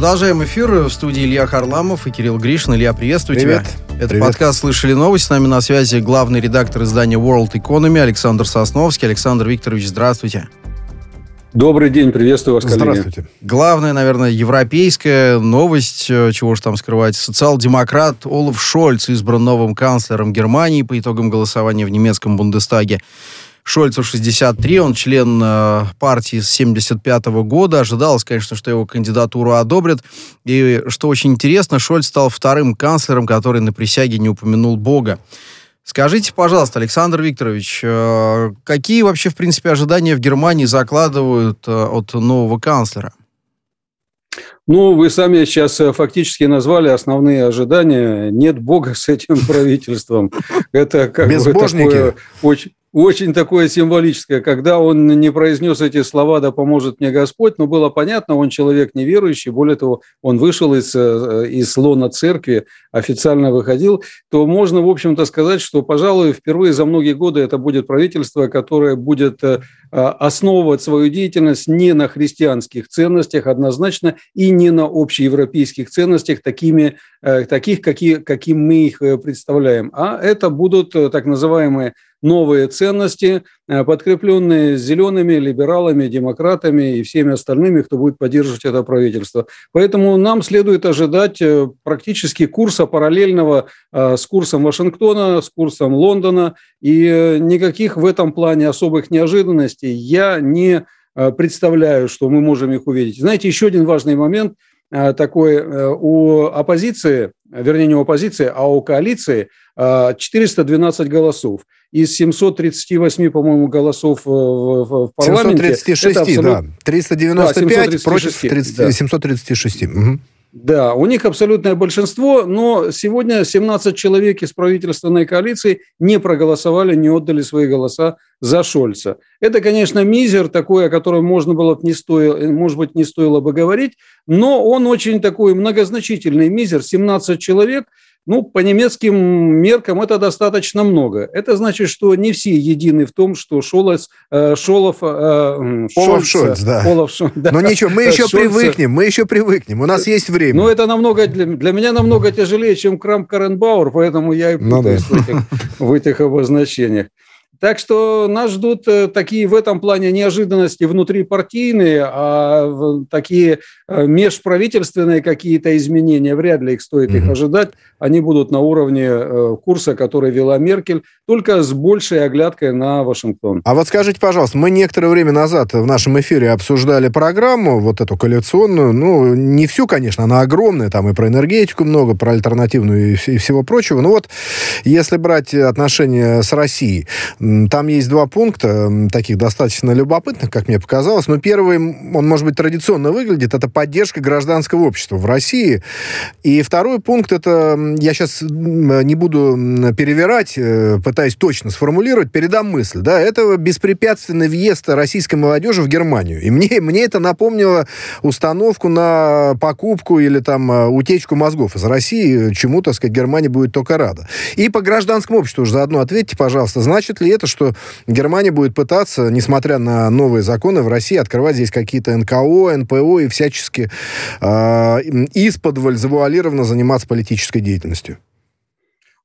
Продолжаем эфир. В студии Илья Харламов и Кирилл Гришин. Илья, приветствую Привет. тебя. Это Привет. подкаст «Слышали новость». С нами на связи главный редактор издания World Economy Александр Сосновский. Александр Викторович, здравствуйте. Добрый день, приветствую вас, коллеги. Здравствуйте. Главная, наверное, европейская новость, э, чего же там скрывать. Социал-демократ Олаф Шольц избран новым канцлером Германии по итогам голосования в немецком Бундестаге. Шольцу 63, он член э, партии с 75 года. Ожидалось, конечно, что его кандидатуру одобрят. И, что очень интересно, Шольц стал вторым канцлером, который на присяге не упомянул Бога. Скажите, пожалуйста, Александр Викторович, э, какие вообще, в принципе, ожидания в Германии закладывают э, от нового канцлера? Ну, вы сами сейчас э, фактически назвали основные ожидания. Нет бога с этим правительством. Это как бы такое очень, очень такое символическое. Когда он не произнес эти слова «да поможет мне Господь», но было понятно, он человек неверующий, более того, он вышел из, э, из лона церкви, официально выходил, то можно, в общем-то, сказать, что, пожалуй, впервые за многие годы это будет правительство, которое будет э, основывать свою деятельность не на христианских ценностях однозначно и не на общеевропейских ценностях, такими, э, таких, какие, каким мы их э, представляем. А это будут э, так называемые новые ценности, э, подкрепленные зелеными, либералами, демократами и всеми остальными, кто будет поддерживать это правительство. Поэтому нам следует ожидать э, практически курса параллельного э, с курсом Вашингтона, с курсом Лондона. И никаких в этом плане особых неожиданностей я не представляю, что мы можем их увидеть. Знаете, еще один важный момент такой у оппозиции, вернее не у оппозиции, а у коалиции э, 412 голосов из 738, по-моему, голосов э, в, в- парламенте. 736, это абсолютно- да. 395 Да, против 736, 30 да. 736. Мгм. Да, у них абсолютное большинство, но сегодня 17 человек из правительственной коалиции не проголосовали, не отдали свои голоса за Шольца. Это, конечно, мизер такой, о котором можно было бы не стоило, может быть, не стоило бы говорить, но он очень такой многозначительный мизер, 17 человек, ну, по немецким меркам это достаточно много. Это значит, что не все едины в том, что Шолец, э, Шолов, э, Шольца- Шольц, да. Олаф Шольц, да. Но ничего, мы еще Шольца- привыкнем, мы еще привыкнем. У нас есть время. ну, это намного для, для меня намного тяжелее, чем Крам Каренбауэр, поэтому я и Ну да. путаюсь в, этих, в этих обозначениях. Так что нас ждут э, такие в этом плане неожиданности внутрипартийные, а такие э, межправительственные какие-то изменения, вряд ли их стоит их Мгм. ожидать. Они будут на уровне э, курса, который вела Меркель, только с большей оглядкой на Вашингтон. А вот скажите, пожалуйста, мы некоторое время назад в нашем эфире обсуждали программу, вот эту коалиционную, ну, не всю, конечно, она огромная, там и про энергетику много, про альтернативную и, и всего прочего. Но вот если брать отношения с Россией, там есть два пункта, таких достаточно любопытных, как мне показалось. Но первый, м, он, может быть, традиционно выглядит, это поддержка гражданского общества в России. И второй пункт, это, я сейчас не буду перевирать, э, пытаюсь точно сформулировать, передам мысль, да, это беспрепятственный въезд российской молодежи в Германию. И мне, мне это напомнило установку на покупку или там э, утечку мозгов из России, чему, так сказать, Германия будет только рада. И по гражданскому обществу уже заодно ответьте, пожалуйста, значит ли это, что Германия будет пытаться, несмотря на новые законы в России, открывать здесь какие-то НКО, НПО и всячески э, из-под завуалированно заниматься политической деятельностью?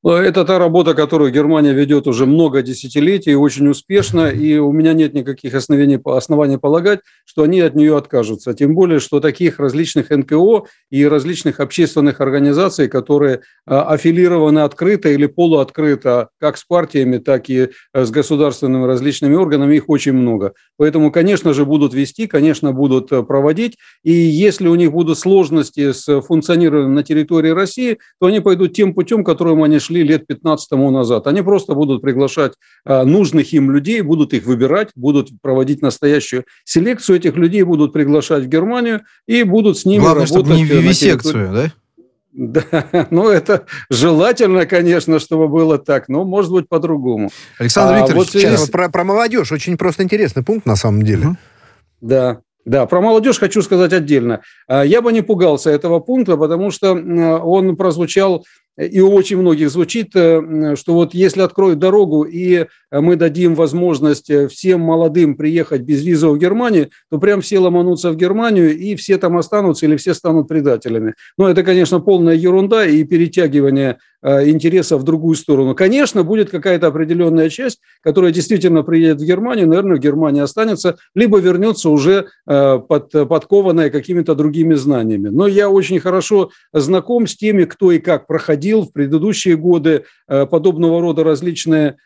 Это та работа, которую Германия ведет уже много десятилетий, очень успешно, и у меня нет никаких оснований, оснований полагать, что они от нее откажутся. Тем более, что таких различных НКО и различных общественных организаций, которые а, аффилированы открыто или полуоткрыто как с партиями, так и э, с государственными различными органами, их очень много. Поэтому, конечно же, будут вести, конечно, будут э, проводить, и если у них будут сложности с функционированием на территории России, то они пойдут тем путем, которым они шли лет 15 тому назад. Они просто будут приглашать а, нужных им людей, будут их выбирать, будут проводить настоящую селекцию этих людей, будут приглашать в Германию и будут с ними Главное, работать. чтобы не э, вивисекцию, да? Да, ну это желательно, конечно, чтобы было так, но может быть по-другому. Александр А Викторович, вот сейчас- про, про молодежь очень просто интересный пункт на самом деле. Да, да, про молодежь хочу сказать отдельно. А, Я бы не пугался этого пункта, потому что м, он прозвучал и у очень многих звучит, э, что вот если откроют дорогу и мы дадим возможность всем молодым приехать без визы в Германию, то прям все ломанутся в Германию, и все там останутся или все станут предателями. Но это, конечно, полная ерунда и перетягивание Э, интереса в другую сторону. Конечно, будет какая-то определенная часть, которая действительно приедет в Германию, наверное, в Германии останется, либо вернется уже э, под, подкованная какими-то другими знаниями. Но я очень хорошо знаком с теми, кто и как проходил в предыдущие годы э, подобного рода различные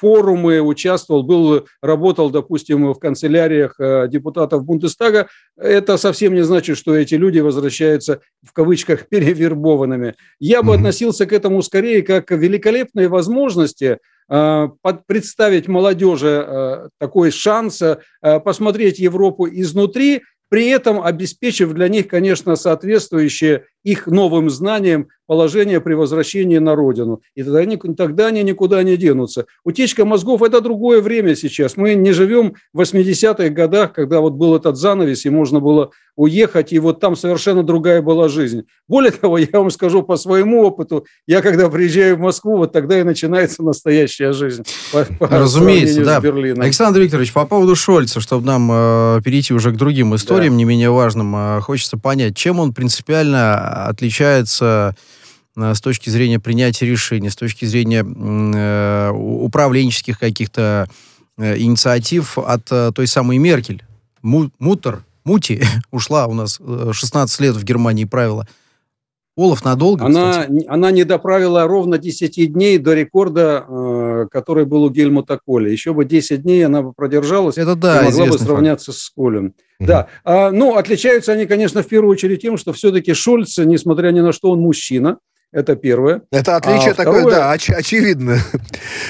форумы, участвовал, был, работал, допустим, в канцеляриях депутатов Бундестага. Это совсем не значит, что эти люди возвращаются в кавычках перевербованными. Я бы относился к этому скорее как великолепные возможности э, представить молодежи э, такой шанс э, посмотреть Европу изнутри, при этом обеспечив для них, конечно, соответствующие их новым знаниям положение при возвращении на родину. И тогда они, тогда они никуда не денутся. Утечка мозгов – это другое время сейчас. Мы не живем в 80-х годах, когда вот был этот занавес, и можно было уехать, и вот там совершенно другая была жизнь. Более того, я вам скажу по своему опыту, я когда приезжаю в Москву, вот тогда и начинается настоящая жизнь. По, по Разумеется, да. Александр Викторович, по поводу Шольца, чтобы нам э, перейти уже к другим историям, да. не менее важным, э, хочется понять, чем он принципиально отличается э, с точки зрения принятия решений, с точки зрения э, управленческих каких-то э, инициатив от той самой Меркель. Му, Мутер, Мути ушла у нас 16 э, лет в Германии правила. Олаф надолго, она, она не доправила ровно 10 дней до рекорда, э, который был у Гельмута Коля. Еще бы 10 дней она бы продержалась Это да, и могла бы сравняться факт. с Колем. Да, а, ну, отличаются они, конечно, в первую очередь тем, что все-таки Шульц, несмотря ни на что, он мужчина. Это первое. Это отличие а такое, второе... да, оч- очевидное.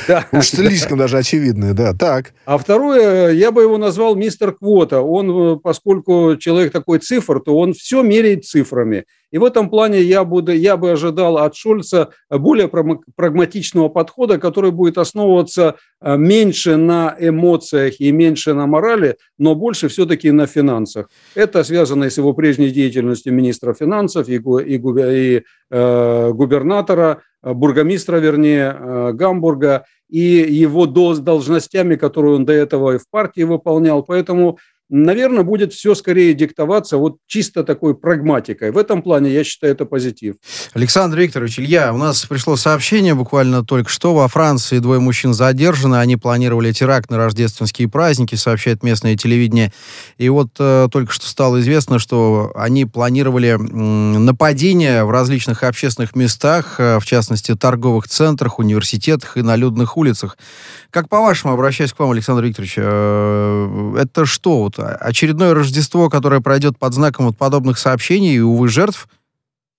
Да. Уж слишком даже очевидное, да. Так. А второе, я бы его назвал мистер Квота. Он, э, поскольку человек такой цифр, то он все меряет цифрами. И в этом плане я, буду, я бы ожидал от Шольца более прагматичного подхода, который будет основываться э, меньше на эмоциях и меньше на морали, но больше все-таки на финансах. Это связано с его прежней деятельностью министра финансов и, и, и э, губернатора, э, бургомистра, вернее, э, Гамбурга, и его должностями, которые он до этого и в партии выполнял. Поэтому наверное, будет все скорее диктоваться вот чисто такой прагматикой. В этом плане я считаю это позитив. Александр Викторович, Илья, у нас пришло сообщение буквально только что. Во Франции двое мужчин задержаны. Они планировали теракт на рождественские праздники, сообщает местное телевидение. И вот э, только что стало известно, что они планировали э, нападения в различных общественных местах, э, в частности, торговых центрах, университетах и на людных улицах. Как по-вашему, обращаясь к вам, Александр Викторович, э, это что? Вот очередное Рождество, которое пройдет под знаком вот подобных сообщений и, увы, жертв?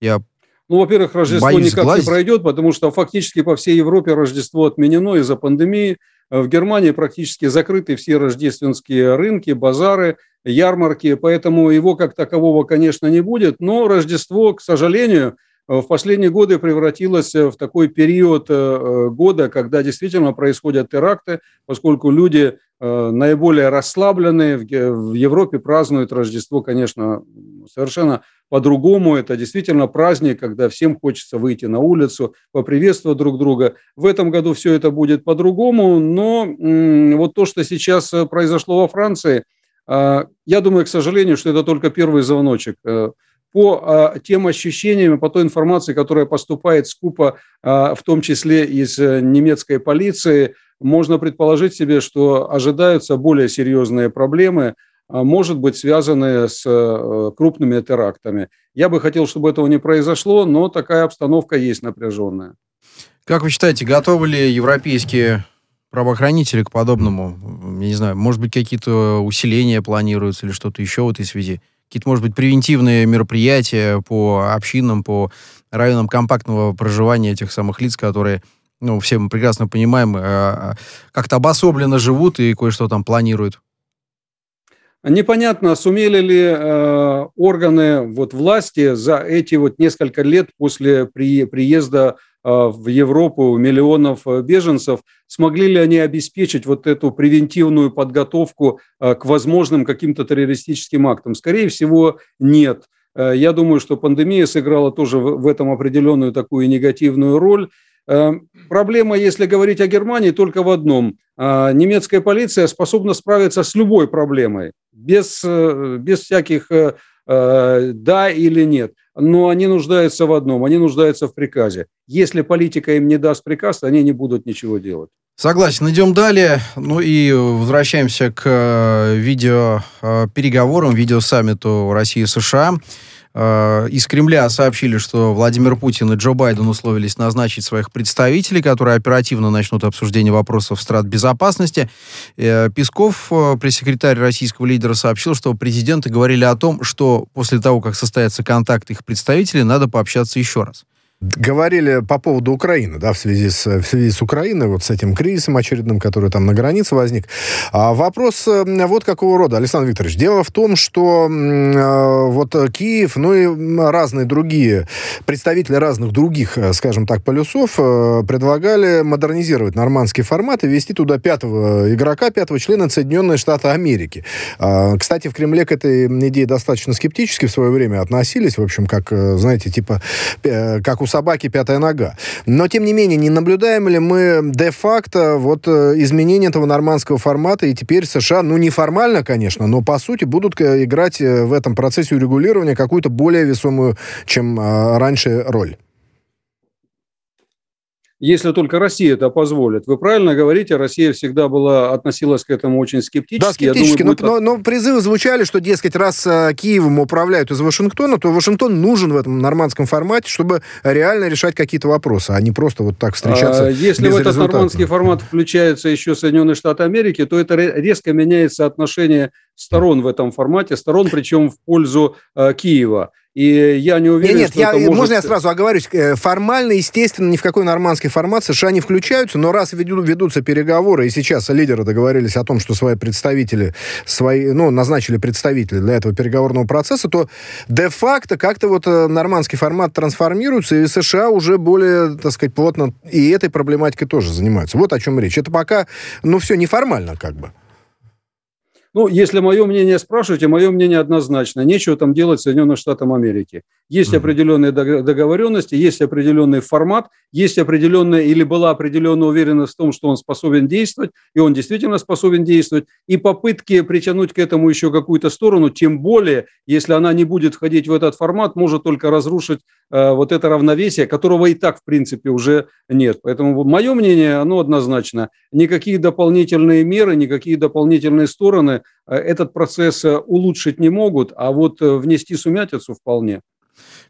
Я ну, во-первых, Рождество Боюсь никак сглазить. не пройдет, потому что фактически по всей Европе Рождество отменено из-за пандемии. В Германии практически закрыты все рождественские рынки, базары, ярмарки, поэтому его как такового, конечно, не будет. Но Рождество, к сожалению, Э, в последние годы превратилась в такой период э, э, года, когда действительно происходят теракты, поскольку люди наиболее расслабленные в Европе празднуют Рождество, конечно, совершенно по-другому. Это действительно праздник, когда всем хочется выйти на улицу, поприветствовать друг друга. В этом году все это будет по-другому, но вот то, что сейчас произошло во Франции, я думаю, к сожалению, что это только первый звоночек по а, тем ощущениям, по той информации, которая поступает скупо, а, в том числе из э, немецкой полиции, можно предположить себе, что ожидаются более серьезные проблемы, а, может быть, связанные с э, крупными терактами. Я бы хотел, чтобы этого не произошло, но такая обстановка есть напряженная. Как вы считаете, готовы ли европейские правоохранители к подобному? Я не знаю, может быть, какие-то усиления планируются или что-то еще в этой связи? Какие-то, может быть, превентивные мероприятия по общинам, по районам компактного проживания этих самых лиц, которые, ну, все мы прекрасно понимаем, э, как-то обособленно живут и кое-что там планируют? Непонятно, сумели ли э, органы вот, власти за эти вот несколько лет после при, приезда э, в Европу миллионов э, беженцев, смогли ли они обеспечить вот эту превентивную подготовку э, к возможным каким-то террористическим актам? Скорее всего, нет. Э, я думаю, что пандемия сыграла тоже в этом определенную такую негативную роль. Проблема, если говорить о Германии, только в одном. Немецкая полиция способна справиться с любой проблемой, без, без всяких да или нет. Но они нуждаются в одном, они нуждаются в приказе. Если политика им не даст приказ, они не будут ничего делать. Согласен. Идем далее. Ну и возвращаемся к э, видео э, переговорам, видеосаммиту России и США. Э, из Кремля сообщили, что Владимир Путин и Джо Байден условились назначить своих представителей, которые оперативно начнут обсуждение вопросов страт безопасности. Песков, пресс-секретарь российского лидера, сообщил, что президенты говорили о том, что после того, как состоятся контакты их представителей, надо пообщаться еще раз. Говорили по поводу Украины, да, в связи, с, в связи с Украиной, вот с этим кризисом очередным, который там на границе возник. А вопрос э, вот какого рода, Александр Викторович. Дело в том, что э, вот Киев, ну и разные другие представители разных других, э, скажем так, полюсов э, предлагали модернизировать нормандский формат и ввести туда пятого игрока, пятого члена Соединенные Штаты Америки. Э, кстати, в Кремле к этой идее достаточно скептически в свое время относились, в общем, как, э, знаете, типа, как у собаки пятая нога. Но, тем не менее, не наблюдаем ли мы де-факто вот э, изменение этого нормандского формата, и теперь США, ну, не формально, конечно, но, по сути, будут э, играть э, в этом процессе урегулирования какую-то более весомую, чем раньше, роль? Если только Россия это позволит. Вы правильно говорите, Россия всегда была, относилась к этому очень скептически. Да, скептически, думаю, будет... но, но, но призывы звучали, что, дескать, раз э, Киевом управляют из Вашингтона, то Вашингтон нужен в этом нормандском формате, чтобы реально решать какие-то вопросы, а не просто вот так встречаться а, Если в этот нормандский формат включается еще Соединенные Штаты Америки, то это резко меняется отношение сторон в этом формате, сторон причем в пользу э, Киева. И я не уверен, нет, нет, что я, это может... можно я сразу оговорюсь? Э, формально, естественно, ни в какой нормандский формат США не включаются, но раз ведут, ведутся переговоры, и сейчас лидеры договорились о том, что свои представители, свои, ну, назначили представителей для этого переговорного процесса, то де-факто как-то вот э, нормандский формат трансформируется, и США уже более, так сказать, плотно и этой проблематикой тоже занимаются. Вот о чем речь. Это пока, ну, все неформально как бы. Ну, если мое мнение спрашиваете, мое мнение однозначно. Нечего там делать Соединенным Штатам Америки. Есть определенные договоренности, есть определенный формат, есть определенная или была определенная уверенность в том, что он способен действовать, и он действительно способен действовать. И попытки притянуть к этому еще какую-то сторону, тем более, если она не будет входить в этот формат, может только разрушить э, вот это равновесие, которого и так, в принципе, уже нет. Поэтому мое мнение, оно однозначно. Никакие дополнительные меры, никакие дополнительные стороны Э, этот процесс э, улучшить не могут, а вот э, внести сумятицу вполне.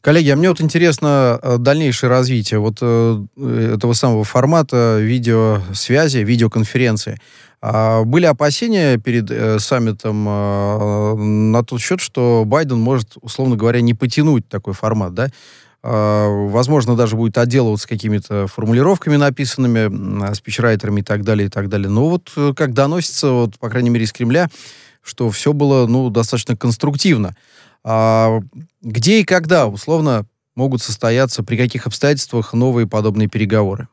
Коллеги, а мне вот интересно дальнейшее развитие вот этого самого формата видеосвязи, видеоконференции. А были опасения перед саммитом на тот счет, что Байден может, условно говоря, не потянуть такой формат, да? А, возможно, даже будет отделываться какими-то формулировками написанными, спичрайтерами и так далее, и так далее. Но вот э, как доносится, вот, по крайней мере, из Кремля, что все было, ну, достаточно конструктивно. А где и когда, условно, могут состояться, при каких обстоятельствах новые подобные переговоры?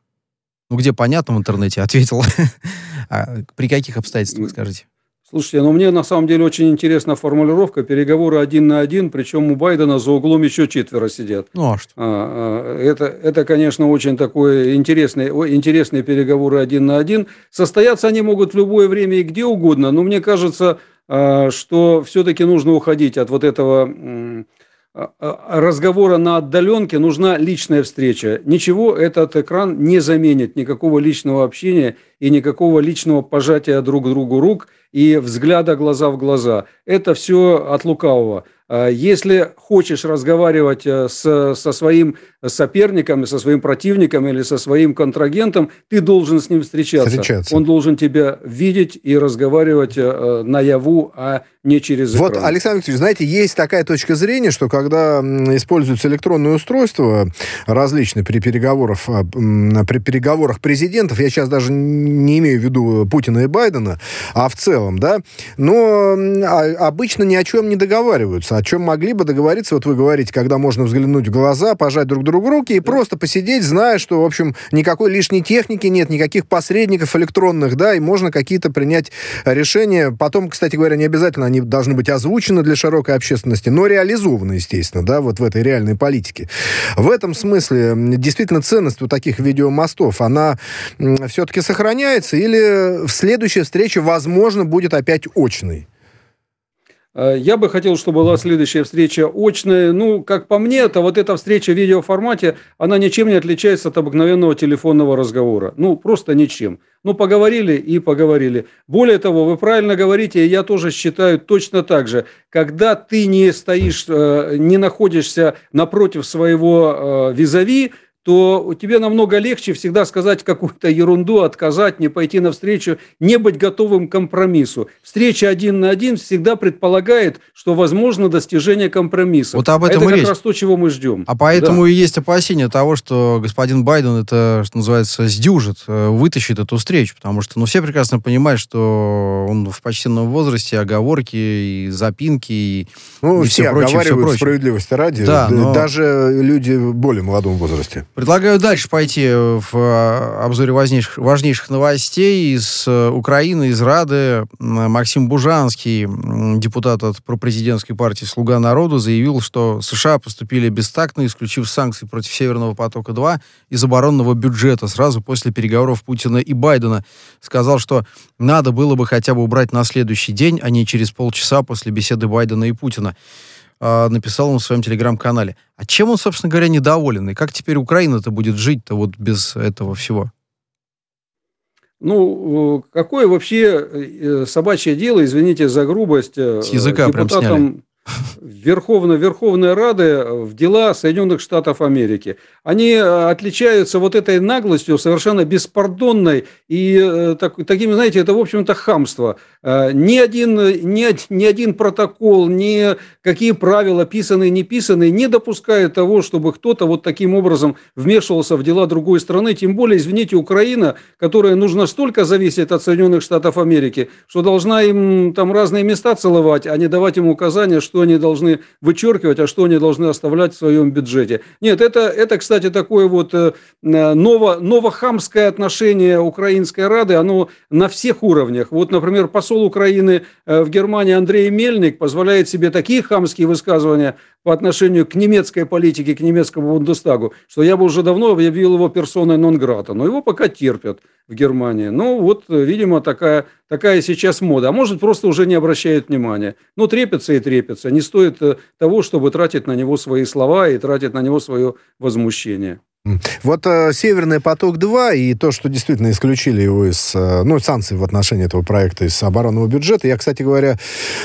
Ну, где понятно в интернете, ответил. а при каких обстоятельствах, скажите? Слушайте, ну мне на самом деле очень интересна формулировка переговоры один на один, причем у Байдена за углом еще четверо сидят. Ну а что? А, а, это, это, конечно, очень такой интересный, интересные переговоры один на один. Состояться они могут в любое время и где угодно, но мне кажется, а, что все-таки нужно уходить от вот этого разговора на отдаленке нужна личная встреча. Ничего этот экран не заменит, никакого личного общения и никакого личного пожатия друг другу рук – и взгляда глаза в глаза. Это все от лукавого. А если хочешь разговаривать э, с, со своим соперником, со своим противником или со своим контрагентом, ты должен с ним встречаться. встречаться. Он должен тебя видеть и разговаривать э, наяву, а не через экран. Вот, Александр Викторович, знаете, есть такая точка зрения, что когда используются электронные устройства различные при переговорах, а, при переговорах президентов, я сейчас даже не имею в виду Путина и Байдена, а в целом, да, но а, обычно ни о чем не договариваются о чем могли бы договориться, вот вы говорите, когда можно взглянуть в глаза, пожать друг другу руки и да. просто посидеть, зная, что, в общем, никакой лишней техники нет, никаких посредников электронных, да, и можно какие-то принять решения. Потом, кстати говоря, не обязательно они должны быть озвучены для широкой общественности, но реализованы, естественно, да, вот в этой реальной политике. В этом смысле действительно ценность вот таких видеомостов, она все-таки сохраняется или в следующей встрече, возможно, будет опять очной? Э, я бы хотел, чтобы была следующая встреча очная. Ну, как по мне, то вот эта встреча в видеоформате, она ничем не отличается от обыкновенного телефонного разговора. Ну, просто ничем. Ну, поговорили и поговорили. Более того, вы правильно говорите, я тоже считаю точно так же. Когда ты не стоишь, э, не находишься напротив своего э, визави, то тебе намного легче всегда сказать какую-то ерунду, отказать, не пойти навстречу, не быть готовым к компромиссу. Встреча один на один всегда предполагает, что возможно достижение компромисса. Вот об этом а это как речь. раз то, чего мы ждем. А поэтому да. и есть опасение того, что господин Байден это, что называется, сдюжит, э, вытащит эту встречу, потому что ну, все прекрасно понимают, что он в почтенном возрасте, оговорки и запинки, и, ну, и все, все прочее, оговаривают все справедливости ради, да, но... даже люди в более молодом возрасте. Предлагаю дальше пойти в э, обзоре важнейших, важнейших новостей из э, Украины, из Рады. Максим Бужанский, депутат от пропрезидентской партии «Слуга народу», заявил, что США поступили бестактно, исключив санкции против «Северного потока-2» из оборонного бюджета сразу после переговоров Путина и Байдена. Сказал, что надо было бы хотя бы убрать на следующий день, а не через полчаса после беседы Байдена и Путина. А, написал он в своем телеграм-канале. А чем он, собственно говоря, недоволен? И как теперь Украина-то будет жить-то вот без этого всего? Ну, какое вообще э, собачье дело, извините за грубость, э, С языка депутатам, сняли. Верховной, Верховной Рады в дела Соединенных Штатов Америки. Они э, отличаются вот этой наглостью, совершенно беспардонной, и э, так, таким, знаете, это, в общем-то, хамство. Э, ни один, ни, ни один протокол, ни какие правила, писанные, не писанные, не допускают того, чтобы кто-то вот таким образом вмешивался в дела другой страны. Тем более, извините, Украина, которая нужно столько зависеть от Соединенных Штатов Америки, что должна им там разные места целовать, а не давать им указания, что они должны вычеркивать, а что они должны оставлять в своем бюджете. Нет, это, это кстати, такое вот э, ново, новохамское отношение Украинской Рады, оно на всех уровнях. Вот, например, посол Украины э, в Германии Андрей Мельник позволяет себе такие хамские высказывания по отношению к немецкой политике, к немецкому Бундестагу, что я бы уже давно объявил его персоной нон-грата. Но его пока терпят в Германии. Ну, вот, видимо, такая, такая сейчас мода. А может, просто уже не обращают внимания. Ну, трепятся и трепятся. Не стоит э, того, чтобы тратить на него свои слова и тратить на него свое возмущение. Вот э, «Северный поток-2» и то, что действительно исключили его из, э, ну, санкций в отношении этого проекта из оборонного бюджета. Я, кстати говоря,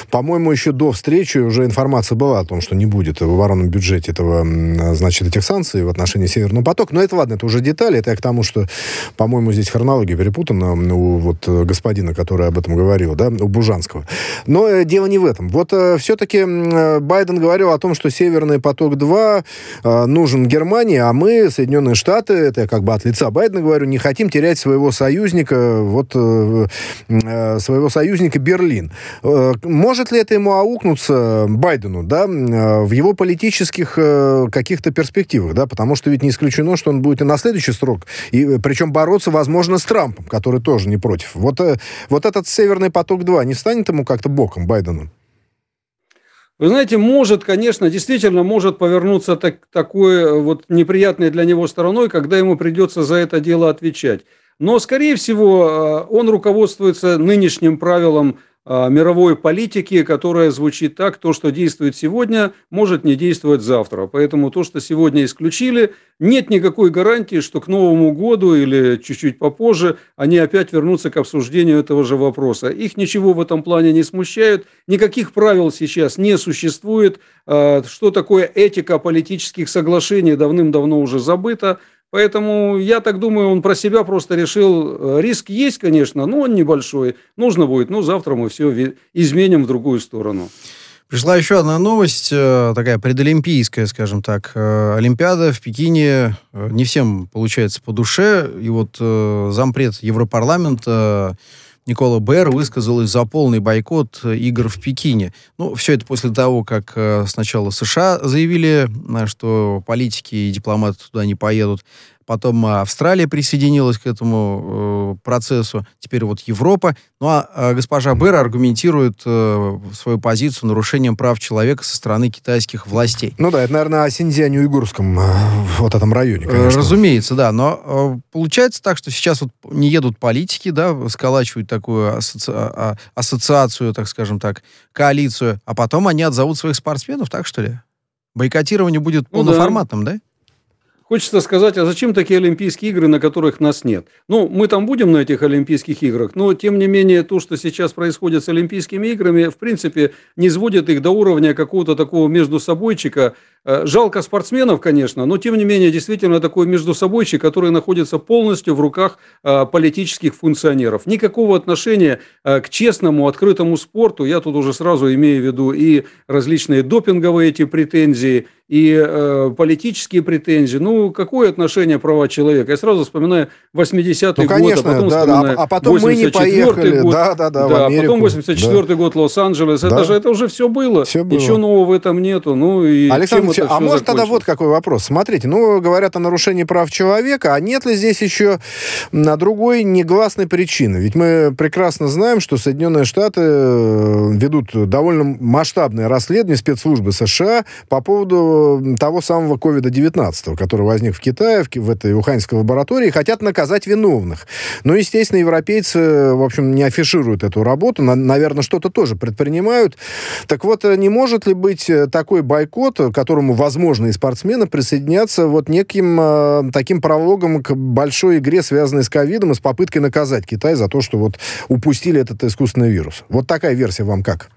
по-моему, еще до встречи уже информация была о том, что не будет в оборонном бюджете этого, значит, этих санкций в отношении «Северного потока». Но это ладно, это уже детали. Это я к тому, что, по-моему, здесь хронология перепутана у вот господина, который об этом говорил, да, у Бужанского. Но э, дело не в этом. Вот э, все-таки э, Байден говорил о том, что «Северный поток-2» э, нужен Германии, а мы, Соединенные Соединенные Штаты, это я как бы от лица Байдена говорю, не хотим терять своего союзника, вот э, э, своего союзника Берлин. Э, может ли это ему аукнуться Байдену, да, в его политических каких-то перспективах, да, потому что ведь не исключено, что он будет и на следующий срок, и причем бороться, возможно, с Трампом, который тоже не против. Вот, вот этот Северный поток-2 не станет ему как-то боком Байдену? Вы знаете, может, конечно, действительно может повернуться так, такой э, вот неприятной для него стороной, когда ему придется за это дело отвечать. Но, скорее всего, э, он руководствуется нынешним правилом мировой политики, которая звучит так, то, что действует сегодня, может не действовать завтра. Поэтому то, что сегодня исключили, нет никакой гарантии, что к Новому году или чуть-чуть попозже они опять вернутся к обсуждению этого же вопроса. Их ничего в этом плане не смущает, никаких правил сейчас не существует. А, что такое этика политических соглашений давным-давно уже забыто. Поэтому я так думаю, он про себя просто решил, э, риск есть, конечно, но он небольшой. Нужно будет, ну, завтра мы все изменим в другую сторону. Пришла еще одна новость, э, такая предолимпийская, скажем так. Э, Олимпиада в Пекине не всем получается по душе. И вот зампред Европарламента Никола Бэр высказалась за полный бойкот игр в Пекине. Ну, все это после того, как э, сначала США заявили, э, что политики и дипломаты туда не поедут, потом Австралия присоединилась к этому э, процессу, теперь вот Европа. Ну а э, госпожа Бэр аргументирует э, свою позицию нарушением прав человека со стороны китайских властей. Ну да, это, наверное, о Синьцзянь-Уйгурском э, вот этом районе, конечно. Разумеется, да, но э, получается так, что сейчас вот не едут политики, да, сколачивают такую асоци... А, а, ассоциацию, так скажем так, коалицию, а потом они отзовут своих спортсменов, так что ли? Бойкотирование будет ну, полноформатным, да? да? Хочется сказать, а зачем такие Олимпийские игры, на которых нас нет? Ну, мы там будем на этих Олимпийских играх, но, тем не менее, то, что сейчас происходит с Олимпийскими играми, в принципе, не сводит их до уровня какого-то такого между собойчика. Э, жалко спортсменов, конечно, но, тем не менее, действительно такой между собойчик, который находится полностью в руках э, политических функционеров. Никакого отношения э, к честному, открытому спорту, я тут уже сразу имею в виду и различные допинговые эти претензии, и э, политические претензии. Ну, какое отношение права человека? Я сразу вспоминаю 80-й ну, конечно, год, а потом да, вспоминаю а, а потом мы не поехали. Год, да, да, да, да потом 84 да. год Лос-Анджелес. Да. Это же это уже все было. все было. Ничего нового в этом нету. Ну, и Александр Ильич, а может тогда вот какой вопрос. Смотрите, ну, говорят о нарушении прав человека, а нет ли здесь еще на другой негласной причины? Ведь мы прекрасно знаем, что Соединенные Штаты э, ведут довольно масштабное расследование спецслужбы США по поводу того самого COVID-19, который возник в Китае, в, в этой уханьской лаборатории, хотят наказать виновных. Но, естественно, европейцы, в общем, не афишируют эту работу, на, наверное, что-то тоже предпринимают. Так вот, не может ли быть такой бойкот, к которому, возможно, и спортсмены присоединятся вот неким э, таким прологом к большой игре, связанной с ковидом, и с попыткой наказать Китай за то, что вот упустили этот искусственный вирус? Вот такая версия вам как?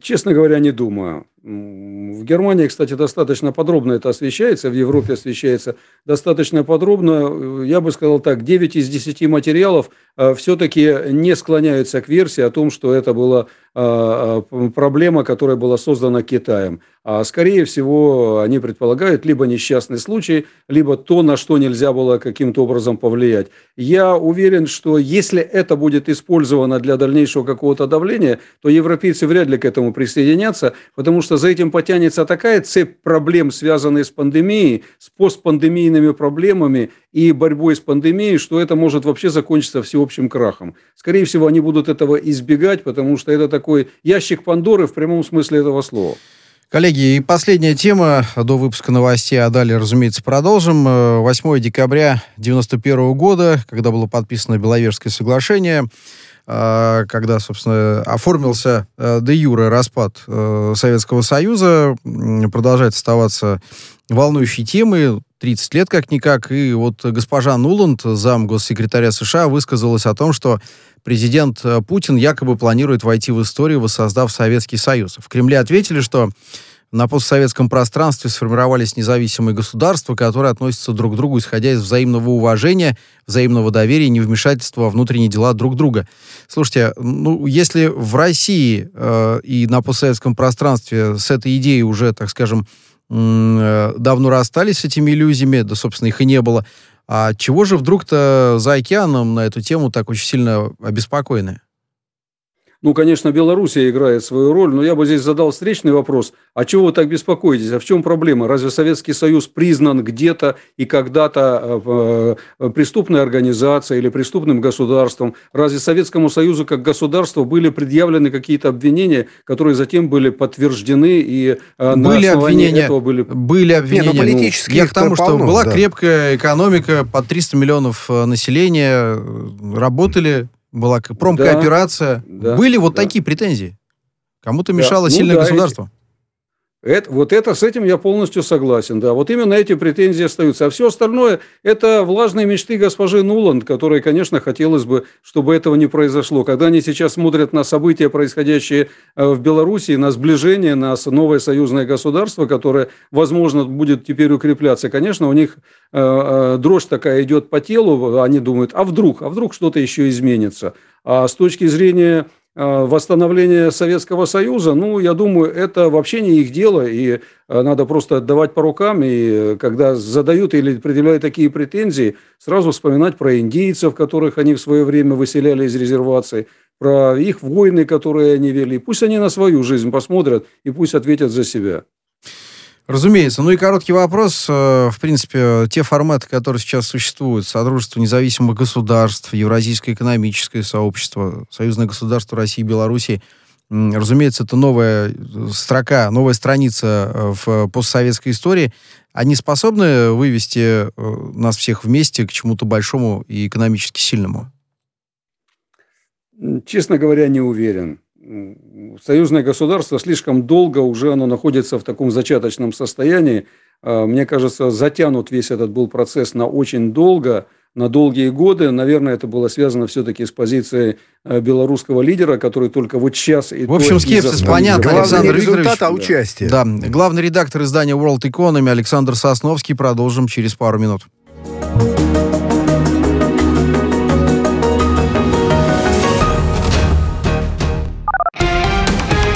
Честно говоря, не думаю. В Германии, кстати, достаточно подробно это освещается, в Европе освещается достаточно подробно. Я бы сказал так, 9 из 10 материалов э, все-таки не склоняются к версии о том, что это была э, э, проблема, которая была создана Китаем. А скорее всего, они предполагают либо несчастный случай, либо то, на что нельзя было каким-то образом повлиять. Я уверен, что если это будет использовано для дальнейшего какого-то давления, то европейцы вряд ли к этому присоединятся, потому что за этим потянется такая цепь проблем, связанных с пандемией, с постпандемийными проблемами и борьбой с пандемией, что это может вообще закончиться всеобщим крахом. Скорее всего, они будут этого избегать, потому что это такой ящик Пандоры в прямом смысле этого слова. Коллеги, и последняя тема до выпуска новостей, а далее, разумеется, продолжим. 8 декабря 1991 года, когда было подписано Беловежское соглашение, когда, собственно, оформился э, де юре распад э, Советского Союза, продолжает оставаться волнующей темой, 30 лет как-никак, и вот госпожа Нуланд, зам госсекретаря США, высказалась о том, что президент э, Путин якобы планирует войти в историю, воссоздав Советский Союз. В Кремле ответили, что на постсоветском пространстве сформировались независимые государства, которые относятся друг к другу, исходя из взаимного уважения, взаимного доверия и невмешательства во внутренние дела друг друга. Слушайте, ну, если в России э, и на постсоветском пространстве с этой идеей уже, так скажем, э, давно расстались с этими иллюзиями, да, собственно, их и не было, а чего же вдруг-то за океаном на эту тему так очень сильно обеспокоены? Ну, конечно, Белоруссия играет свою роль, но я бы здесь задал встречный вопрос. А чего вы так беспокоитесь? А в чем проблема? Разве Советский Союз признан где-то и когда-то э, э, преступной организацией или преступным государством? Разве Советскому Союзу как государству были предъявлены какие-то обвинения, которые затем были подтверждены и э, были на обвинения, этого были... Были обвинения. Нет, ну, политические я к тому, что полно, была да. крепкая экономика, под 300 миллионов населения, работали была промкооперация. Да, Были вот да. такие претензии? Кому-то мешало да. сильное ну, да, государство? Это, вот это с этим я полностью согласен, да. Вот именно эти претензии остаются. А все остальное – это влажные мечты госпожи Нуланд, которой, конечно, хотелось бы, чтобы этого не произошло. Когда они сейчас смотрят на события, происходящие э, в Беларуси, на сближение, на новое союзное государство, которое, возможно, будет теперь укрепляться, конечно, у них э, э, дрожь такая идет по телу, они думают, а вдруг, а вдруг что-то еще изменится. А с точки зрения э, восстановления Советского Союза, ну, я думаю, это вообще не их дело, и надо просто отдавать по рукам, и когда задают или предъявляют такие претензии, сразу вспоминать про индейцев, которых они в свое время выселяли из резервации, про их войны, которые они вели. Пусть они на свою жизнь посмотрят и пусть ответят за себя. Разумеется. Ну и короткий вопрос. Э, в принципе, те форматы, которые сейчас существуют, Содружество независимых государств, Евразийское экономическое сообщество, Союзное государство России и Белоруссии, разумеется, это новая э, строка, новая страница э, в постсоветской истории. Они способны вывести нас всех вместе к чему-то большому и экономически сильному? Честно говоря, не уверен союзное государство слишком долго уже оно находится в таком зачаточном состоянии. А, мне кажется, затянут весь этот был процесс на очень долго, на долгие годы. Наверное, это было связано все-таки с позицией а, белорусского лидера, который только вот сейчас... И в общем, скепсис понятно, Александр Викторович. результат, а участие. Да. Главный редактор издания World Economy Александр Сосновский. Продолжим через пару минут.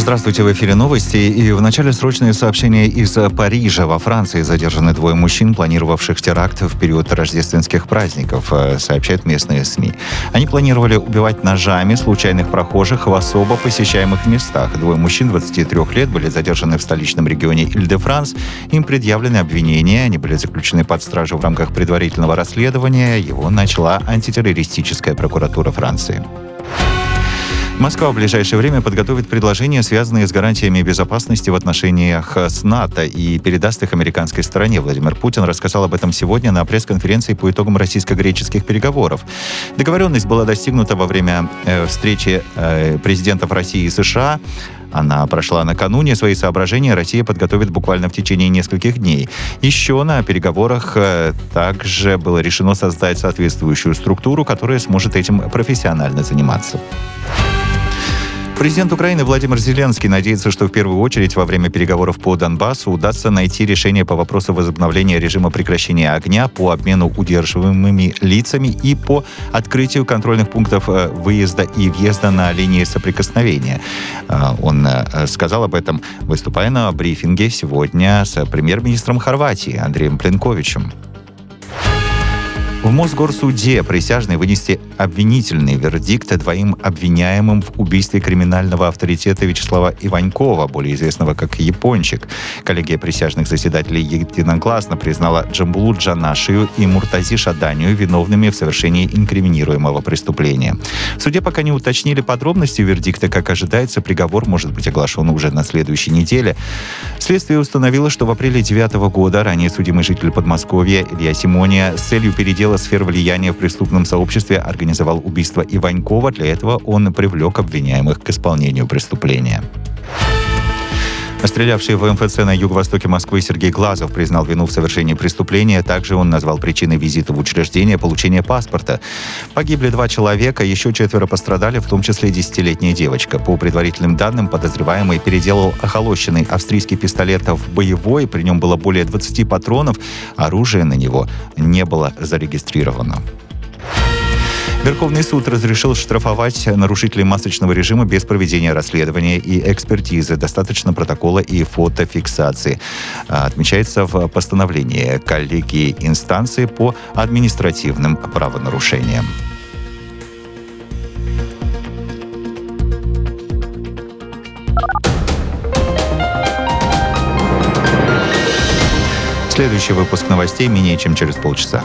Здравствуйте, в эфире новости. И в начале срочные сообщения из Парижа. Во Франции задержаны двое мужчин, планировавших теракт в период рождественских праздников, э, сообщают местные СМИ. Они планировали убивать ножами случайных прохожих в особо посещаемых местах. Двое мужчин 23 лет были задержаны в столичном регионе Иль-де-Франс. Им предъявлены обвинения. Они были заключены под стражу в рамках предварительного расследования. Его начала антитеррористическая прокуратура Франции. Москва в ближайшее время подготовит предложения, связанные с гарантиями безопасности в отношениях с НАТО и передаст их американской стороне. Владимир Путин рассказал об этом сегодня на пресс-конференции по итогам российско-греческих переговоров. Договоренность была достигнута во время э, встречи э, президентов России и США. Она прошла накануне. Свои соображения Россия подготовит буквально в течение нескольких дней. Еще на переговорах э, также было решено создать соответствующую структуру, которая сможет этим профессионально заниматься. Президент Украины Владимир Зеленский надеется, что в первую очередь во время переговоров по Донбассу удастся найти решение по вопросу возобновления режима прекращения огня, по обмену удерживаемыми лицами и по открытию контрольных пунктов э, выезда и въезда на линии соприкосновения. Э, он э, сказал об этом, выступая на брифинге сегодня с премьер-министром Хорватии Андреем Пленковичем. В Мосгорсуде присяжные вынести обвинительный вердикт двоим обвиняемым в убийстве криминального авторитета Вячеслава Иванькова, более известного как Япончик. Коллегия присяжных заседателей единогласно признала Джамбулу Джанашию и Муртази Шаданию виновными в совершении инкриминируемого преступления. В суде пока не уточнили подробности вердикта. Как ожидается, приговор может быть оглашен уже на следующей неделе. Следствие установило, что в апреле 2009 года ранее судимый житель Подмосковья Илья Симония с целью передела отдела сфер влияния в преступном сообществе организовал убийство Иванькова. Для этого он привлек обвиняемых к исполнению преступления. Стрелявший в МФЦ на юго-востоке Москвы Сергей Глазов признал вину в совершении преступления. Также он назвал причиной визита в учреждение получение паспорта. Погибли два человека, еще четверо пострадали, в том числе десятилетняя девочка. По предварительным данным, подозреваемый переделал охолощенный австрийский пистолет в боевой. При нем было более 20 патронов. Оружие на него не было зарегистрировано. Верховный суд разрешил штрафовать нарушителей масочного режима без проведения расследования и экспертизы. Достаточно протокола и фотофиксации. А, отмечается в постановлении коллегии инстанции по административным правонарушениям. Следующий выпуск новостей менее чем через полчаса.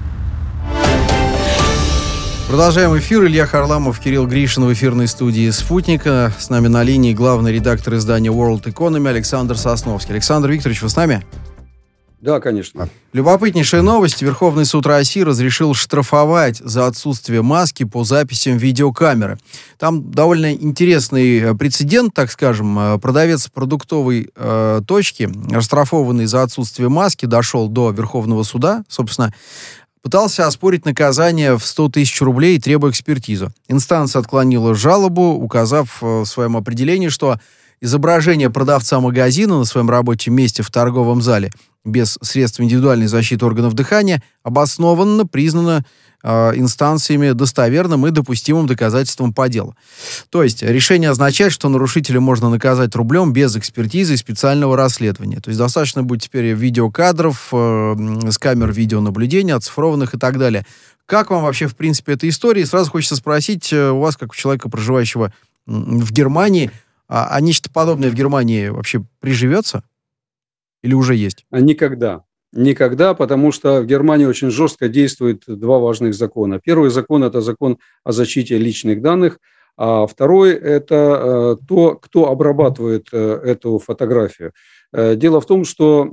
Продолжаем эфир. Илья Харламов, Кирилл Гришин в эфирной студии «Спутника». С нами на линии главный редактор издания World Economy Александр Сосновский. Александр Викторович, вы с нами? Да, конечно. Любопытнейшая новость. Верховный суд России разрешил штрафовать за отсутствие маски по записям видеокамеры. Там довольно интересный э, прецедент, так скажем. Э, продавец продуктовой э, точки, оштрафованный за отсутствие маски, дошел до Верховного суда. Собственно, пытался оспорить наказание в 100 тысяч рублей, требуя экспертизу. Инстанция отклонила жалобу, указав э, в своем определении, что изображение продавца магазина на своем рабочем месте в торговом зале без средств индивидуальной защиты органов дыхания обоснованно признано э, инстанциями достоверным и допустимым доказательством по делу. То есть решение означает, что нарушителя можно наказать рублем без экспертизы и специального расследования. То есть достаточно будет теперь видеокадров э, с камер видеонаблюдения, оцифрованных и так далее. Как вам вообще, в принципе, эта история? И сразу хочется спросить э, у вас, как у человека, проживающего в Германии, а, а нечто подобное в Германии вообще приживется? Или уже есть? А никогда. Никогда, потому что в Германии очень жестко действуют два важных закона. Первый закон – это закон о защите личных данных, а второй – это э, то, кто обрабатывает э, эту фотографию. Э, дело в том, что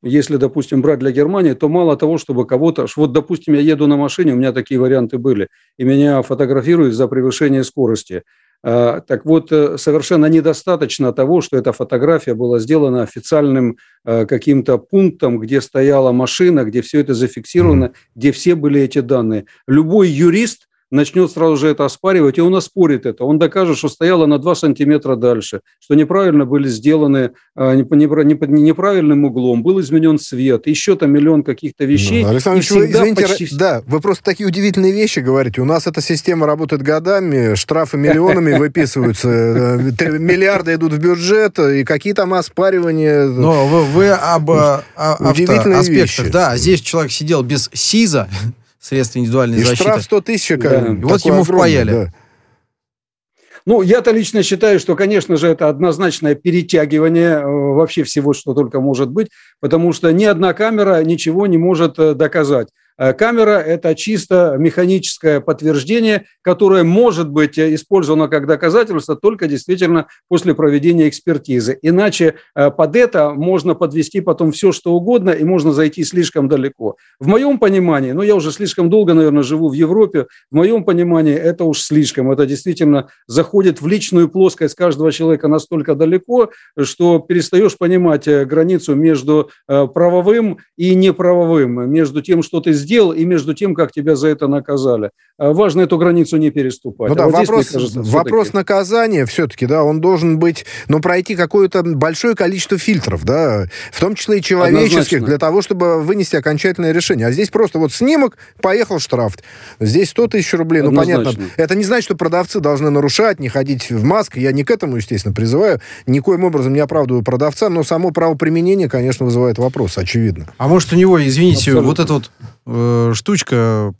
если, допустим, брать для Германии, то мало того, чтобы кого-то... Вот, допустим, я еду на машине, у меня такие варианты были, и меня фотографируют за превышение скорости – так вот, э, совершенно недостаточно того, что эта фотография была сделана официальным э, каким-то пунктом, где стояла машина, где все это зафиксировано, где все были эти данные. Любой юрист начнет сразу же это оспаривать, и он оспорит это. Он докажет, что стояла на 2 сантиметра дальше, что неправильно были сделаны, а, неправильным углом, был изменен свет, еще там миллион каких-то вещей. Ну, Александр Ильич, вы, извините, почти... да, вы просто такие удивительные вещи говорите. У нас эта система работает годами, штрафы миллионами выписываются, э, миллиарды идут в бюджет, и какие там оспаривания. Но вы об э, аспектах, да, здесь человек сидел без СИЗа, средств индивидуальной и защиты. штраф 100 тысяч. Да. И вот ему огромный, впаяли. Да. Ну, я-то лично считаю, что, конечно же, это однозначное перетягивание э, вообще всего, что только может быть, потому что ни одна камера ничего не может э, доказать. Э, камера – это чисто механическое подтверждение, которое может быть э, использовано как доказательство только действительно после проведения экспертизы. Иначе э, под это можно подвести потом все, что угодно, и можно зайти слишком далеко. В моем понимании, ну я уже слишком долго, наверное, живу в Европе, в моем понимании это уж слишком. Это действительно заходит в личную плоскость каждого человека настолько далеко, что перестаешь понимать границу между правовым и неправовым, между тем, что ты сделал, сделал, и между тем, как тебя за это наказали. А важно эту границу не переступать. Ну, да, а вот вопрос, здесь, кажется, вопрос наказания все-таки, да, он должен быть, ну, пройти какое-то большое количество фильтров, да, в том числе и человеческих, Однозначно. для того, чтобы вынести окончательное решение. А здесь просто вот снимок, поехал штраф. Здесь 100 тысяч рублей, ну, понятно. Это не значит, что продавцы должны нарушать, не ходить в маске. Я не к этому, естественно, призываю. Никоим образом не оправдываю продавца, но само правоприменение, конечно, вызывает вопрос, очевидно. А может, у него, извините, Абсолютно. вот эта вот э, штучка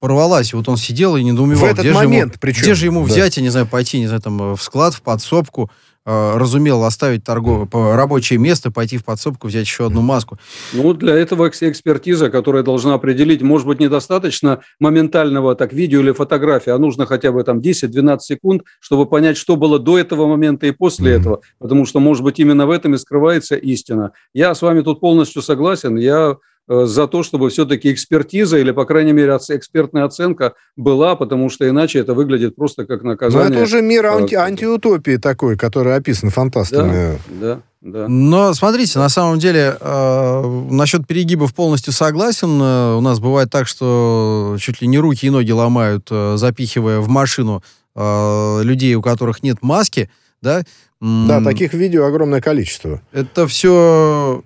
порвалась, и вот он сидел и недоумевал. В этот где момент, же ему, причем. Где же ему да. взять, я не знаю, пойти, не знаю, там, в склад, в подсобку, э, разумел оставить торговое, рабочее место, пойти в подсобку, взять еще одну маску. Ну, для этого экспертиза, которая должна определить, может быть, недостаточно моментального так видео или фотографии, а нужно хотя бы там 10-12 секунд, чтобы понять, что было до этого момента и после mm-hmm. этого, потому что, может быть, именно в этом и скрывается истина. Я с вами тут полностью согласен, я Э, за то, чтобы все-таки экспертиза или, по крайней мере, экспертная оценка была, потому что иначе это выглядит просто как наказание. Но это уже мир э, анти антиутопии такой, который описан фантастами. Да, да. Да. Но смотрите, на самом деле, э, насчет перегибов полностью согласен. Э, у нас бывает так, что чуть ли не руки и ноги ломают, э, запихивая в машину э, людей, у которых нет маски, да, да, таких видео огромное количество. Это все,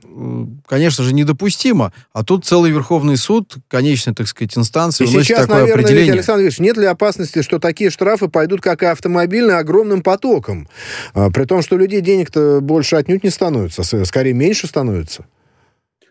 конечно же, недопустимо. А тут целый Верховный суд, конечная, так сказать, инстанция, и сейчас, такое наверное, определение. Ведь, Александр Ильич, нет ли опасности, что такие штрафы пойдут, как и автомобильные, огромным потоком? А, при том, что людей денег-то больше отнюдь не становится, скорее меньше становится.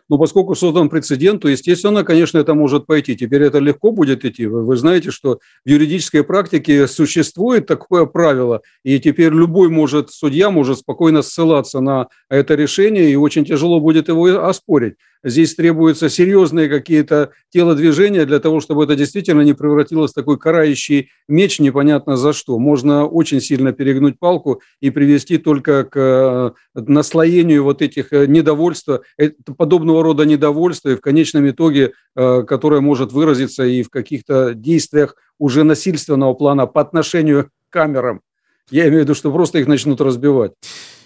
Но поскольку создан прецедент, то, естественно, конечно, это может пойти. Теперь это легко будет идти. Вы, вы знаете, что в юридической практике существует такое правило, и теперь любой может, судья может спокойно ссылаться на это решение, и очень тяжело будет его оспорить. Здесь требуются серьезные какие-то телодвижения для того, чтобы это действительно не превратилось в такой карающий меч непонятно за что. Можно очень сильно перегнуть палку и привести только к э, наслоению вот этих э, недовольства, подобного рода недовольства, и в конечном итоге, которое может выразиться и в каких-то действиях уже насильственного плана по отношению к камерам. Я имею в виду, что просто их начнут разбивать.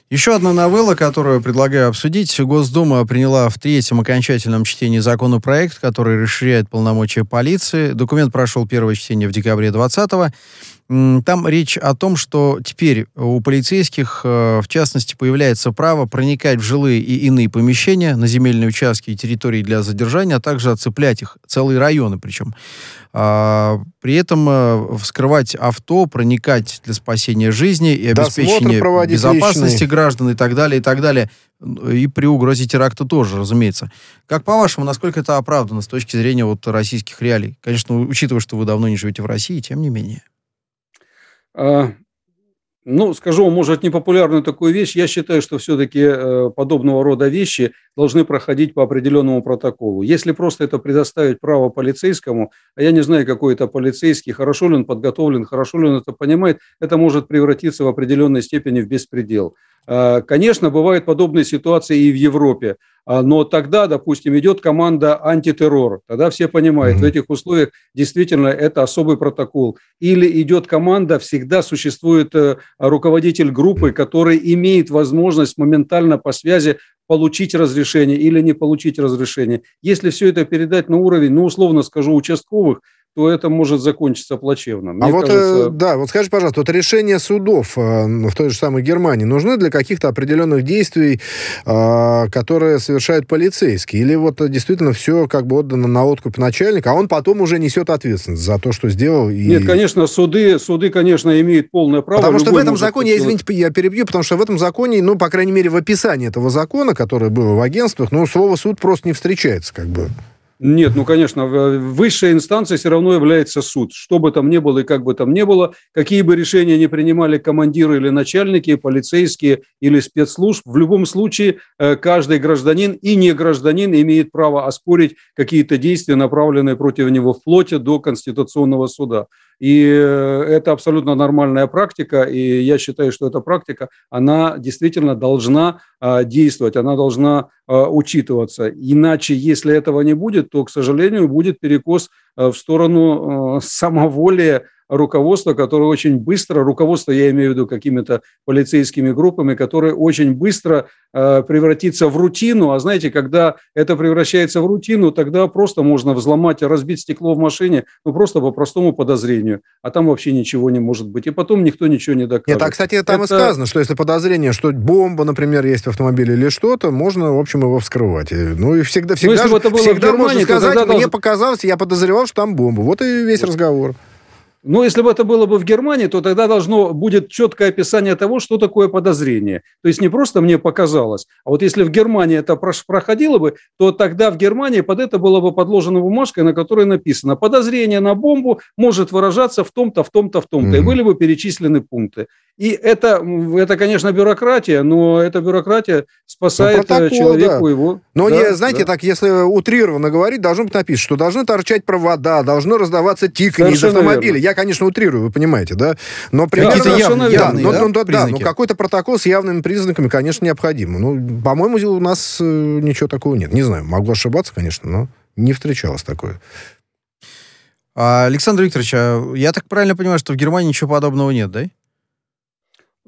Еще одна новелла, которую предлагаю обсудить. Госдума приняла в третьем окончательном чтении законопроект, который расширяет полномочия полиции. Документ прошел первое чтение в декабре 2020 там речь о том, что теперь у полицейских, э, в частности, появляется право проникать в жилые и иные помещения на земельные участки и территории для задержания, а также оцеплять их, целые районы причем. А, при этом э, вскрывать авто, проникать для спасения жизни и обеспечения безопасности личный. граждан и так далее, и так далее. И при угрозе теракта тоже, разумеется. Как по-вашему, насколько это оправдано с точки зрения вот российских реалий? Конечно, учитывая, что вы давно не живете в России, тем не менее. А, ну, скажу вам, может, непопулярную такую вещь. Я считаю, что все-таки э, подобного рода вещи должны проходить по определенному протоколу. Если просто это предоставить право полицейскому, а я не знаю, какой это полицейский, хорошо ли он подготовлен, хорошо ли он это понимает, это может превратиться в определенной степени в беспредел. А, конечно, бывают подобные ситуации и в Европе. А, но тогда, допустим, идет команда антитеррор. Тогда все понимают, mm-hmm. в этих условиях действительно это особый протокол. Или идет команда, всегда существует э, руководитель группы, который имеет возможность моментально по связи получить разрешение или не получить разрешение. Если все это передать на уровень, ну, условно скажу, участковых, то это может закончиться плачевно. Мне а вот, кажется... э, да, вот скажи, пожалуйста, вот решения судов э, в той же самой Германии нужны для каких-то определенных действий, э, которые совершают полицейские? Или вот действительно все как бы отдано на откуп начальника, а он потом уже несет ответственность за то, что сделал? И... Нет, конечно, суды, суды, конечно, имеют полное право. Потому что в этом законе, я, извините, я перебью, потому что в этом законе, ну, по крайней мере, в описании этого закона, которое было в агентствах, ну, слово суд просто не встречается, как бы. Нет, ну, конечно, высшая инстанция все равно является суд. Что бы там ни было и как бы там ни было, какие бы решения не принимали командиры или начальники, полицейские или спецслужб, в любом случае э, каждый гражданин и не гражданин имеет право оспорить какие-то действия, направленные против него вплоть до Конституционного суда. И э, это абсолютно нормальная практика, и я считаю, что эта практика, она действительно должна а, действовать, она должна а, учитываться. Иначе, если этого не будет, то, к сожалению, будет перекос э, в сторону э, самоволия руководство, которое очень быстро, руководство я имею в виду какими-то полицейскими группами, которые очень быстро э, превратится в рутину. А знаете, когда это превращается в рутину, тогда просто можно взломать, разбить стекло в машине, ну просто по простому подозрению. А там вообще ничего не может быть. И потом никто ничего не докажет. Нет, а, кстати, там это... и сказано, что если подозрение, что бомба, например, есть в автомобиле или что-то, можно, в общем, его вскрывать. Ну и всегда, всегда, ну, же, это было всегда Германии, можно сказать, мне должен... показалось, я подозревал, что там бомба. Вот и весь разговор. Но если бы это было бы в Германии, то тогда должно будет четкое описание того, что такое подозрение. То есть не просто мне показалось, а вот если в Германии это проходило бы, то тогда в Германии под это было бы подложена бумажка, на которой написано «подозрение на бомбу может выражаться в том-то, в том-то, в том-то». Mm-hmm. И были бы перечислены пункты. И это, это, конечно, бюрократия, но эта бюрократия спасает ну, протокол, человеку да. его. Но, да, не, знаете, да. так, если утрированно говорить, должно быть написано, что должны торчать провода, должно раздаваться тиканье из автомобиля. Верно. Я, конечно, утрирую, вы понимаете, да? Но примерно... Какие-то явные, да, явные, но, да, но, да, но какой-то протокол с явными признаками, конечно, необходим. Ну, по-моему, у нас э, ничего такого нет. Не знаю, могу ошибаться, конечно, но не встречалось такое. А, Александр Викторович, а я так правильно понимаю, что в Германии ничего подобного нет, да?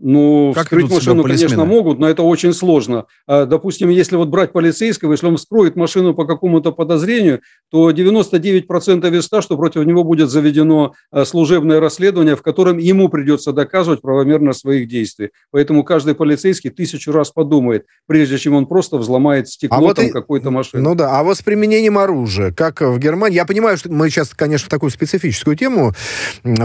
Ну, как вскрыть машину, конечно, могут, но это очень сложно. А, допустим, если вот брать полицейского, если он вскроет машину по какому-то подозрению, то 99% из 100, что против него будет заведено а, служебное расследование, в котором ему придется доказывать правомерность своих действий. Поэтому каждый полицейский тысячу раз подумает, прежде чем он просто взломает стекло а вот там и... какой-то машины. Ну да, а вот с применением оружия, как в Германии, я понимаю, что мы сейчас, конечно, в такую специфическую тему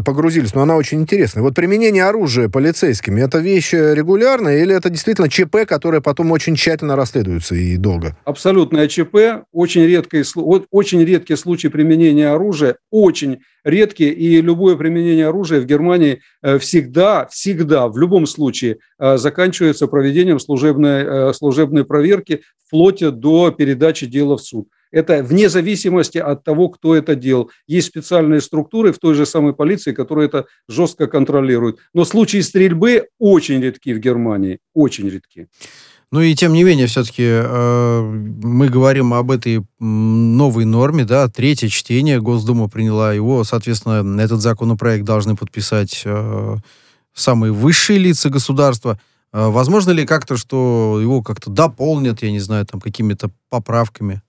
погрузились, но она очень интересная. Вот применение оружия полицейскими, это вещь регулярная или это действительно ЧП, которое потом очень тщательно расследуется и долго? Абсолютное ЧП, очень редкое, очень редкий случай применения оружия, очень редкий, и любое применение оружия в Германии э, всегда, всегда, в любом случае э, заканчивается проведением служебной, э, служебной проверки вплоть до передачи дела в суд. Это вне зависимости от того, кто это делал. Есть специальные структуры в той же самой полиции, которые это жестко контролируют. Но случаи стрельбы очень редки в Германии, очень редки. Ну и тем не менее, все-таки э, мы говорим об этой новой норме, да, третье чтение, Госдума приняла его, соответственно, этот законопроект должны подписать э, самые высшие лица государства. Э, возможно ли как-то, что его как-то дополнят, я не знаю, там какими-то поправками?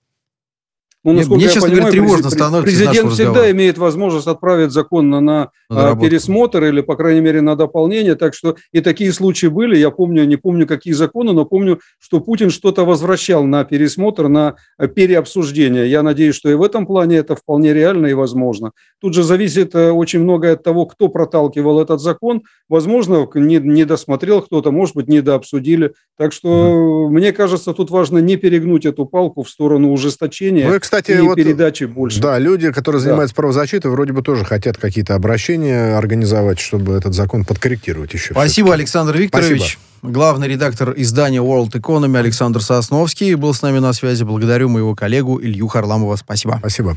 Ну, мне, мне, честно понимаю, говоря, тревожно становится Президент всегда имеет возможность отправить закон на, на, на пересмотр или, по крайней мере, на дополнение. Так что и такие случаи были. Я помню, не помню, какие законы, но помню, что Путин что-то возвращал на пересмотр, на переобсуждение. Я надеюсь, что и в этом плане это вполне реально и возможно. Тут же зависит э, очень многое от того, кто проталкивал этот закон. Возможно, не, не досмотрел кто-то, может быть, не дообсудили. Так что, mm мне кажется, тут важно не перегнуть эту палку в сторону ужесточения. Ну, кстати, кстати, и вот, передачи больше. Да, люди, которые занимаются да. правозащитой, вроде бы тоже хотят какие-то обращения организовать, чтобы этот закон подкорректировать еще. Спасибо, Александр Викторович. Спасибо. Главный редактор издания World Economy Александр Сосновский был с нами на связи. Благодарю моего коллегу Илью Харламова. Спасибо. Спасибо.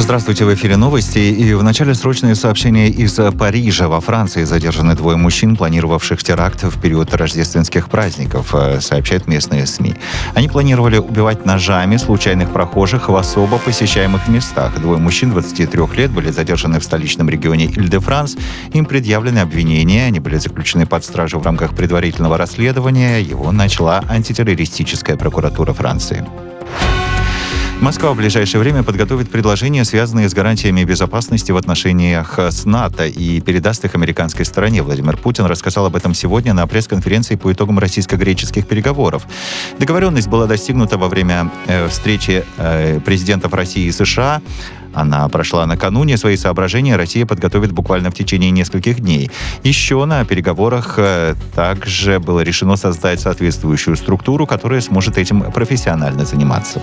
Здравствуйте, в эфире новости. И в начале срочные сообщения из Парижа. Во Франции задержаны двое мужчин, планировавших теракт в период рождественских праздников, э, сообщают местные СМИ. Они планировали убивать ножами случайных прохожих в особо посещаемых местах. Двое мужчин 23 лет были задержаны в столичном регионе Иль-де-Франс. Им предъявлены обвинения. Они были заключены под стражу в рамках предварительного расследования. Его начала антитеррористическая прокуратура Франции. Москва в ближайшее время подготовит предложения, связанные с гарантиями безопасности в отношениях с НАТО и передаст их американской стороне. Владимир Путин рассказал об этом сегодня на пресс-конференции по итогам российско-греческих переговоров. Договоренность была достигнута во время э, встречи э, президентов России и США. Она прошла накануне. Свои соображения Россия подготовит буквально в течение нескольких дней. Еще на переговорах э, также было решено создать соответствующую структуру, которая сможет этим профессионально заниматься.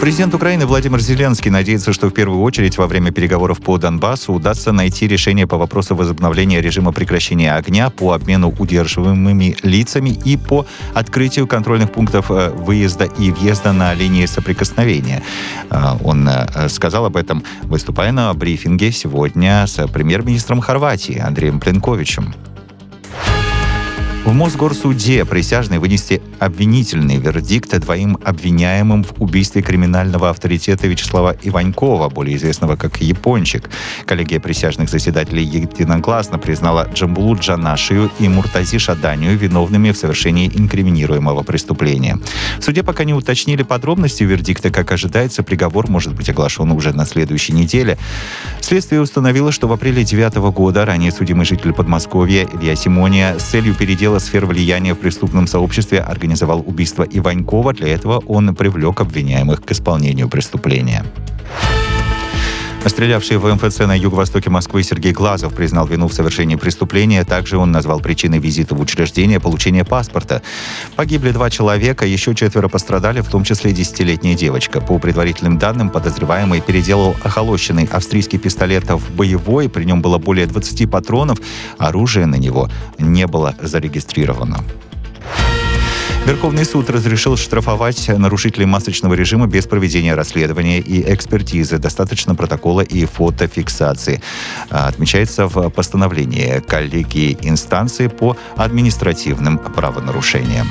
Президент Украины Владимир Зеленский надеется, что в первую очередь во время переговоров по Донбассу удастся найти решение по вопросу возобновления режима прекращения огня, по обмену удерживаемыми лицами и по открытию контрольных пунктов э, выезда и въезда на линии соприкосновения. Э, он э, сказал об этом, выступая на брифинге сегодня с премьер-министром Хорватии Андреем Пленковичем. В Мосгорсуде присяжные вынесли обвинительный вердикт двоим обвиняемым в убийстве криминального авторитета Вячеслава Иванькова, более известного как Япончик. Коллегия присяжных заседателей единогласно признала Джамбулу Джанашию и Муртази Шаданию виновными в совершении инкриминируемого преступления. В суде пока не уточнили подробности вердикта. Как ожидается, приговор может быть оглашен уже на следующей неделе. Следствие установило, что в апреле 2009 года ранее судимый житель Подмосковья Илья Симония с целью передела сфер влияния в преступном сообществе организовал убийство Иванькова. Для этого он привлек обвиняемых к исполнению преступления. Стрелявший в МФЦ на юго-востоке Москвы Сергей Глазов признал вину в совершении преступления. Также он назвал причиной визита в учреждение получение паспорта. Погибли два человека, еще четверо пострадали, в том числе десятилетняя девочка. По предварительным данным, подозреваемый переделал охолощенный австрийский пистолет в боевой. При нем было более 20 патронов. Оружие на него не было зарегистрировано. Верховный суд разрешил штрафовать нарушителей масочного режима без проведения расследования и экспертизы. Достаточно протокола и фотофиксации. А, отмечается в постановлении коллегии инстанции по административным правонарушениям.